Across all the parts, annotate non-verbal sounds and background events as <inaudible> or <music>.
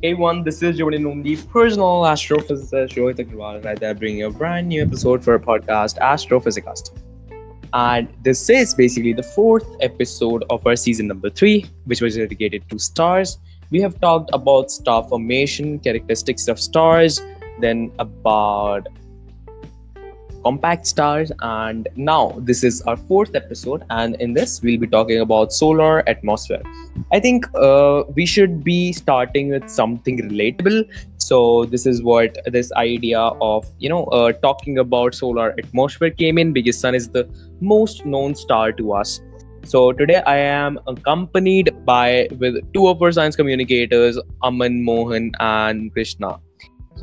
Hey one, this is Jordan the personal astrophysicist Rohit Agrawal, and I bring you a brand new episode for a podcast, Astrophysicast. And this is basically the fourth episode of our season number three, which was dedicated to stars. We have talked about star formation, characteristics of stars, then about compact stars and now this is our fourth episode and in this we'll be talking about solar atmosphere. I think uh, we should be starting with something relatable. So this is what this idea of you know uh, talking about solar atmosphere came in. Because sun is the most known star to us. So today i am accompanied by with two of our science communicators aman mohan and krishna.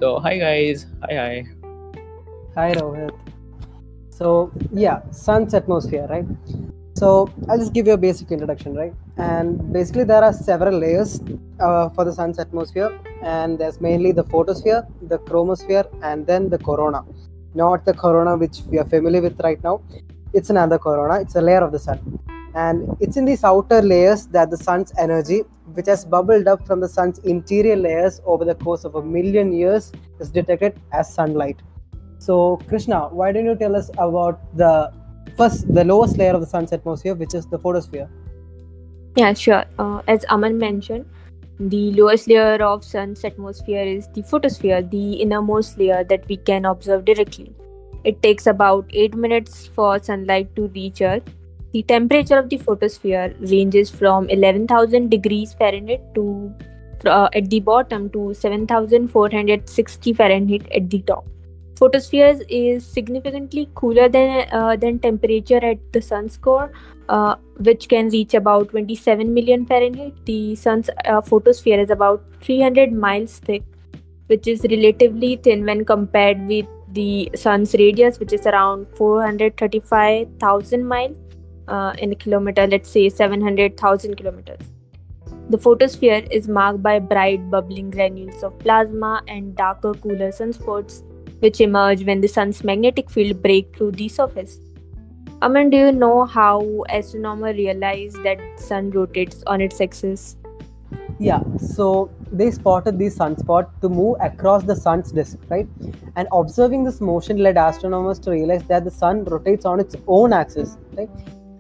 So hi guys. Hi hi. Hi Rohit. So yeah, sun's atmosphere, right? So I'll just give you a basic introduction, right? And basically there are several layers uh, for the sun's atmosphere, and there's mainly the photosphere, the chromosphere, and then the corona. Not the corona which we are familiar with right now. It's another corona. It's a layer of the sun, and it's in these outer layers that the sun's energy, which has bubbled up from the sun's interior layers over the course of a million years, is detected as sunlight so, Krishna, why don't you tell us about the first, the lowest layer of the sun's atmosphere, which is the photosphere? Yeah, sure. Uh, as Aman mentioned, the lowest layer of sun's atmosphere is the photosphere, the innermost layer that we can observe directly. It takes about 8 minutes for sunlight to reach Earth. The temperature of the photosphere ranges from 11,000 degrees Fahrenheit to uh, at the bottom to 7,460 Fahrenheit at the top photosphere is significantly cooler than uh, than temperature at the sun's core uh, which can reach about 27 million fahrenheit. The sun's uh, photosphere is about 300 miles thick which is relatively thin when compared with the sun's radius which is around 435000 miles uh, in a kilometer let's say 700000 kilometers. The photosphere is marked by bright bubbling granules of plasma and darker cooler sunspots which emerge when the sun's magnetic field break through the surface. Aman, do you know how astronomers realize that sun rotates on its axis? Yeah, so they spotted the sunspot to move across the sun's disk, right? And observing this motion led astronomers to realize that the sun rotates on its own axis, right?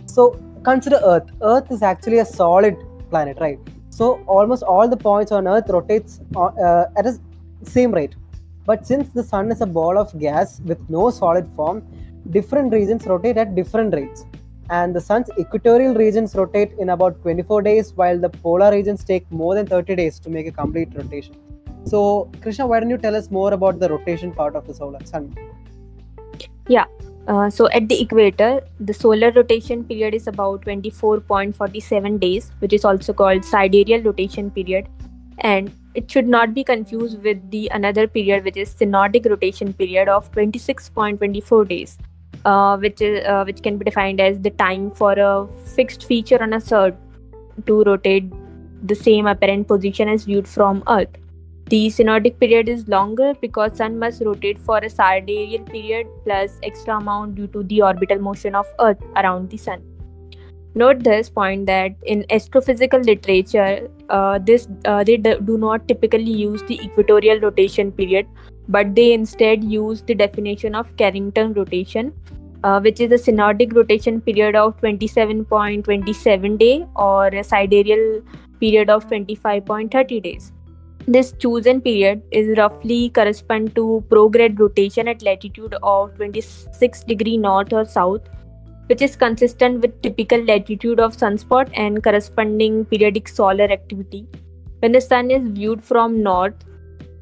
So consider Earth. Earth is actually a solid planet, right? So almost all the points on Earth rotates uh, at a same rate but since the sun is a ball of gas with no solid form, different regions rotate at different rates. And the sun's equatorial regions rotate in about 24 days, while the polar regions take more than 30 days to make a complete rotation. So, Krishna, why don't you tell us more about the rotation part of the solar sun? Yeah. Uh, so at the equator, the solar rotation period is about 24.47 days, which is also called sidereal rotation period. And it should not be confused with the another period which is synodic rotation period of 26.24 days uh, which is uh, which can be defined as the time for a fixed feature on a surd to rotate the same apparent position as viewed from earth. The synodic period is longer because sun must rotate for a sidereal period plus extra amount due to the orbital motion of earth around the sun Note this point that in astrophysical literature, uh, this uh, they do not typically use the equatorial rotation period, but they instead use the definition of Carrington rotation, uh, which is a synodic rotation period of 27.27 day or a sidereal period of 25.30 days. This chosen period is roughly correspond to prograde rotation at latitude of 26 degree north or south which is consistent with typical latitude of sunspot and corresponding periodic solar activity. When the sun is viewed from north,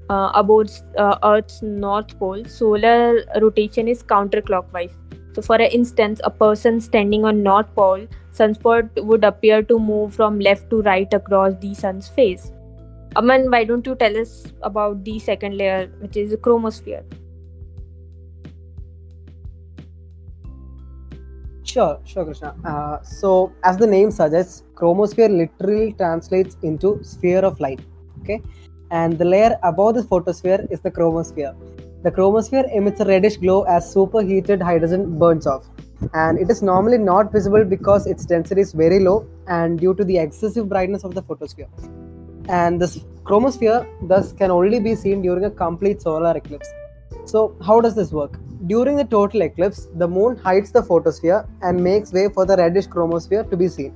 uh, about uh, Earth's north pole, solar rotation is counterclockwise. So, for instance, a person standing on north pole, sunspot would appear to move from left to right across the sun's face. Aman, why don't you tell us about the second layer, which is the chromosphere? Sure, sure, Krishna. Uh, so, as the name suggests, chromosphere literally translates into sphere of light. Okay, and the layer above the photosphere is the chromosphere. The chromosphere emits a reddish glow as superheated hydrogen burns off, and it is normally not visible because its density is very low and due to the excessive brightness of the photosphere. and this chromosphere thus can only be seen during a complete solar eclipse. So, how does this work? During the total eclipse, the moon hides the photosphere and makes way for the reddish chromosphere to be seen.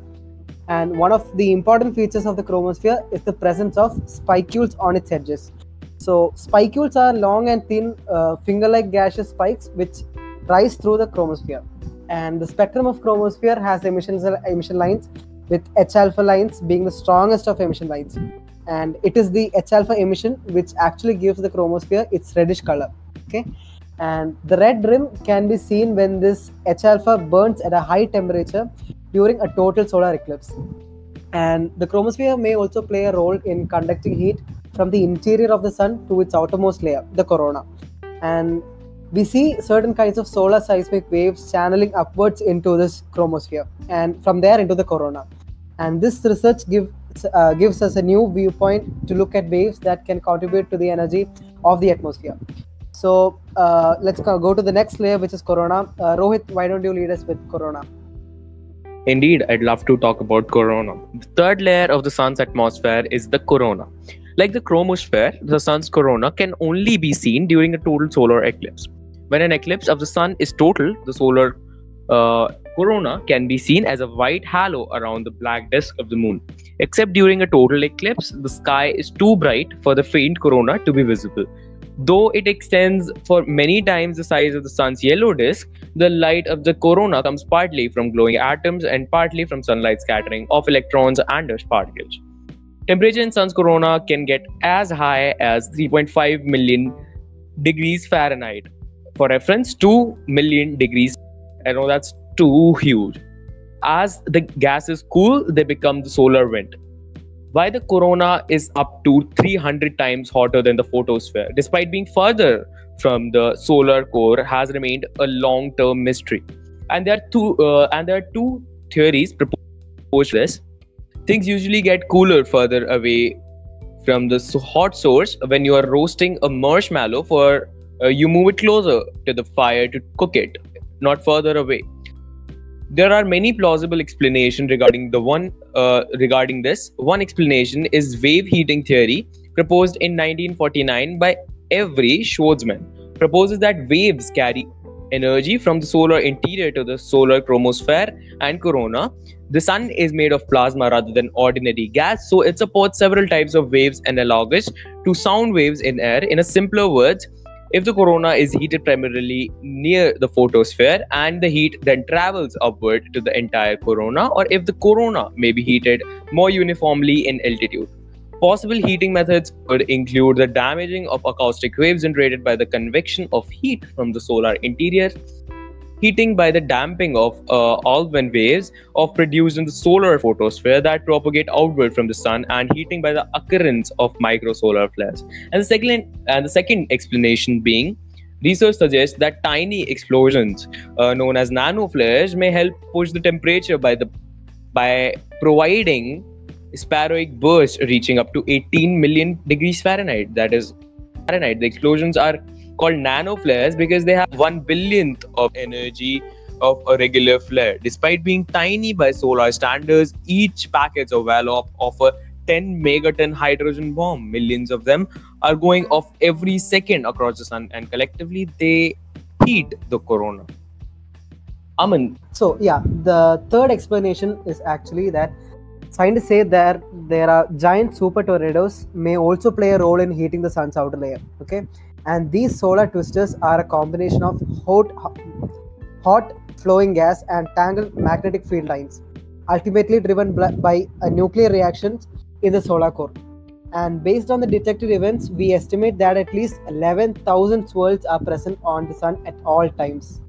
And one of the important features of the chromosphere is the presence of spicules on its edges. So, spicules are long and thin uh, finger like gaseous spikes which rise through the chromosphere. And the spectrum of chromosphere has emission, emission lines, with H alpha lines being the strongest of emission lines. And it is the H alpha emission which actually gives the chromosphere its reddish color. Okay. And the red rim can be seen when this H alpha burns at a high temperature during a total solar eclipse. And the chromosphere may also play a role in conducting heat from the interior of the sun to its outermost layer, the corona. And we see certain kinds of solar seismic waves channeling upwards into this chromosphere and from there into the corona. And this research gives uh, gives us a new viewpoint to look at waves that can contribute to the energy of the atmosphere. So uh, let's go to the next layer, which is corona. Uh, Rohit, why don't you lead us with corona? Indeed, I'd love to talk about corona. The third layer of the sun's atmosphere is the corona. Like the chromosphere, the sun's corona can only be seen during a total solar eclipse. When an eclipse of the sun is total, the solar uh, corona can be seen as a white halo around the black disk of the moon. Except during a total eclipse, the sky is too bright for the faint corona to be visible. Though it extends for many times the size of the sun's yellow disk, the light of the corona comes partly from glowing atoms and partly from sunlight scattering of electrons and dust particles. Temperature in sun's corona can get as high as 3.5 million degrees Fahrenheit for reference, 2 million degrees. I know that's too huge. As the gases cool, they become the solar wind. Why the corona is up to 300 times hotter than the photosphere, despite being further from the solar core, has remained a long-term mystery. And there are two, uh, and there are two theories proposed this. Things usually get cooler further away from the hot source when you are roasting a marshmallow for uh, you move it closer to the fire to cook it, not further away. There are many plausible explanations regarding the one uh, regarding this. One explanation is wave heating theory, proposed in 1949 by Evry Schatzman. Proposes that waves carry energy from the solar interior to the solar chromosphere and corona. The sun is made of plasma rather than ordinary gas, so it supports several types of waves analogous to sound waves in air. In a simpler words, if the corona is heated primarily near the photosphere and the heat then travels upward to the entire corona, or if the corona may be heated more uniformly in altitude. Possible heating methods could include the damaging of acoustic waves generated by the convection of heat from the solar interior, heating by the damping of uh, Alfvén waves of produced in the solar photosphere that propagate outward from the sun and heating by the occurrence of microsolar flares. And the second and the second explanation being research suggests that tiny explosions uh, known as nano flares, may help push the temperature by the by providing sporadic bursts reaching up to 18 million degrees Fahrenheit. That is Fahrenheit. The explosions are called nanoflares because they have one billionth of energy of a regular flare. Despite being tiny by solar standards, each package of Wallop of a 10 megaton hydrogen bomb. Millions of them are going off every second across the sun, and collectively they heat the corona. Aman. So, yeah, the third explanation is actually that scientists say that there are giant super tornadoes may also play a role in heating the sun's outer layer. Okay, and these solar twisters are a combination of hot, hot flowing gas and tangled magnetic field lines, ultimately driven by a nuclear reaction in the solar core. And based on the detected events, we estimate that at least 11,000 swirls are present on the sun at all times.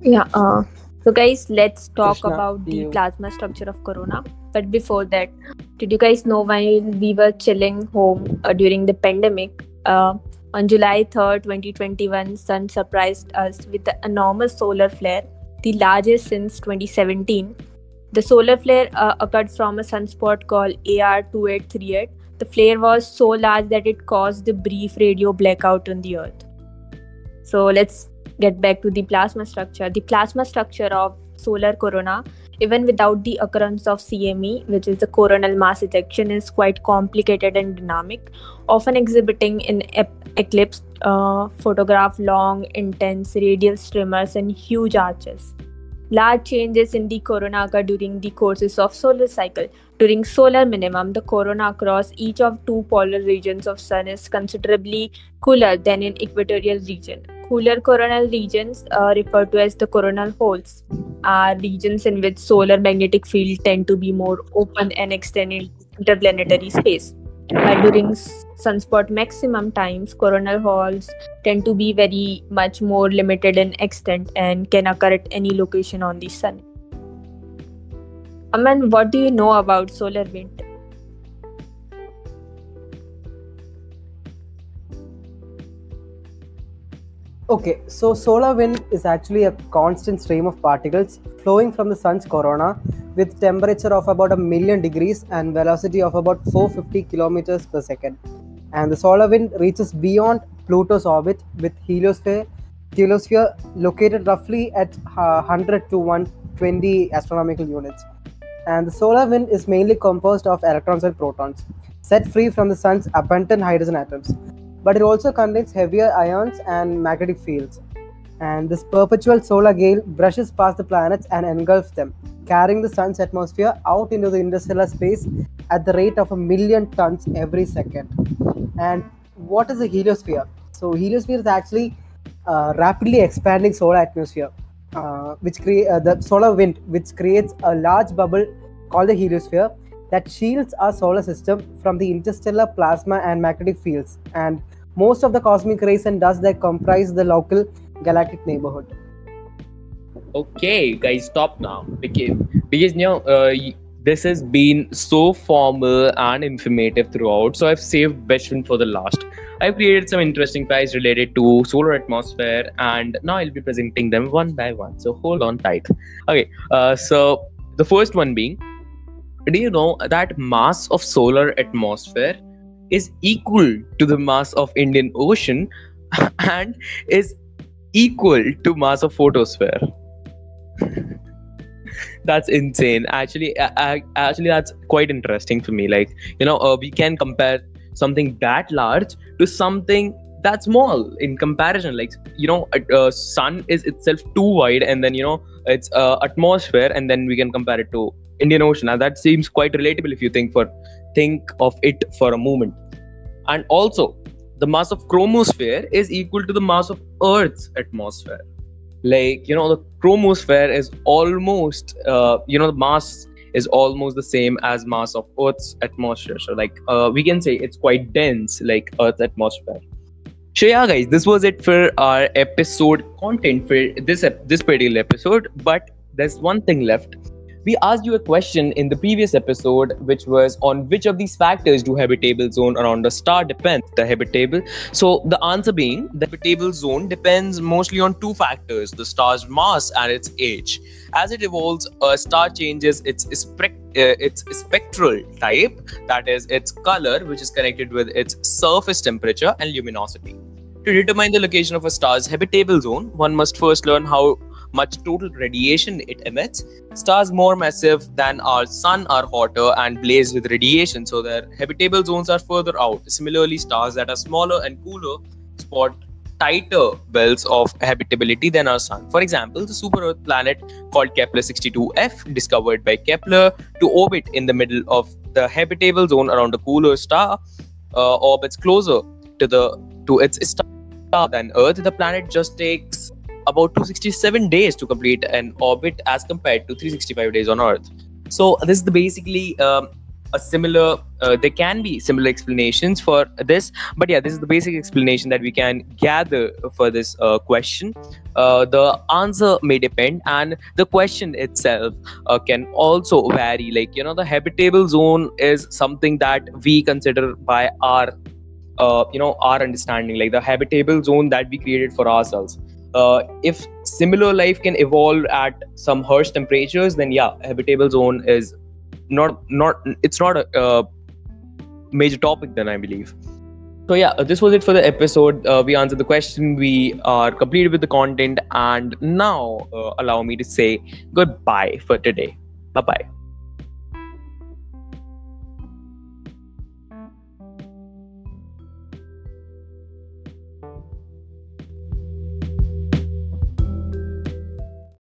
Yeah. Uh, so, guys, let's talk Krishna, about the you. plasma structure of corona. But before that, did you guys know while we were chilling home uh, during the pandemic, uh, on July 3rd, 2021, Sun surprised us with the enormous solar flare, the largest since 2017. The solar flare uh, occurred from a sunspot called AR2838. The flare was so large that it caused a brief radio blackout on the Earth. So let's get back to the plasma structure. The plasma structure of solar corona even without the occurrence of CME, which is the coronal mass ejection, is quite complicated and dynamic, often exhibiting in ep- eclipse uh, photograph long, intense radial streamers and huge arches. Large changes in the corona occur during the courses of solar cycle. During solar minimum, the corona across each of two polar regions of sun is considerably cooler than in equatorial region. Cooler coronal regions, are referred to as the coronal holes, are regions in which solar magnetic field tend to be more open and extend into interplanetary space. While during sunspot maximum times, coronal holes tend to be very much more limited in extent and can occur at any location on the sun. Aman, what do you know about solar wind? Okay, so solar wind is actually a constant stream of particles flowing from the sun's corona with temperature of about a million degrees and velocity of about 450 kilometers per second. And the solar wind reaches beyond Pluto's orbit with heliosphere, heliosphere located roughly at uh, 100 to 120 astronomical units. And the solar wind is mainly composed of electrons and protons set free from the sun's abundant hydrogen atoms but it also contains heavier ions and magnetic fields. And this perpetual solar gale brushes past the planets and engulfs them, carrying the sun's atmosphere out into the interstellar space at the rate of a million tons every second. And what is a heliosphere? So, heliosphere is actually rapidly expanding solar atmosphere, uh, which create uh, the solar wind, which creates a large bubble called the heliosphere that shields our solar system from the interstellar plasma and magnetic fields and most of the cosmic rays and dust that comprise the local galactic neighborhood. Okay, guys, stop now. Because, because know, uh, this has been so formal and informative throughout. So I've saved best one for the last. I've created some interesting facts related to solar atmosphere, and now I'll be presenting them one by one. So hold on tight. Okay, uh, so the first one being, do you know that mass of solar atmosphere is equal to the mass of Indian Ocean <laughs> and is equal to mass of photosphere. <laughs> that's insane. Actually, actually, that's quite interesting for me. Like, you know, uh, we can compare something that large to something that small in comparison. Like, you know, uh, sun is itself too wide, and then you know, it's uh, atmosphere, and then we can compare it to Indian Ocean. And that seems quite relatable if you think for think of it for a moment. And also, the mass of chromosphere is equal to the mass of Earth's atmosphere. Like, you know, the chromosphere is almost, uh, you know, the mass is almost the same as mass of Earth's atmosphere. So, like, uh, we can say it's quite dense, like Earth's atmosphere. So yeah, guys, this was it for our episode content for this this particular episode. But there's one thing left we asked you a question in the previous episode, which was on which of these factors do habitable zone around a star depend the habitable. So the answer being the habitable zone depends mostly on two factors: the star's mass and its age. As it evolves, a star changes its spec- uh, its spectral type, that is, its color, which is connected with its surface temperature and luminosity. To determine the location of a star's habitable zone, one must first learn how much total radiation it emits. Stars more massive than our sun are hotter and blaze with radiation, so their habitable zones are further out. Similarly, stars that are smaller and cooler spot tighter belts of habitability than our sun. For example, the super Earth planet called Kepler 62f, discovered by Kepler to orbit in the middle of the habitable zone around a cooler star, uh, orbits closer to the to its star than Earth. The planet just takes about 267 days to complete an orbit as compared to 365 days on Earth. So this is basically um, a similar. Uh, there can be similar explanations for this, but yeah, this is the basic explanation that we can gather for this uh, question. Uh, the answer may depend, and the question itself uh, can also vary. Like you know, the habitable zone is something that we consider by our uh, you know our understanding like the habitable zone that we created for ourselves uh, if similar life can evolve at some harsh temperatures then yeah habitable zone is not not it's not a, a major topic then i believe. So yeah this was it for the episode. Uh, we answered the question. We are completed with the content. And now uh, allow me to say goodbye for today. Bye bye.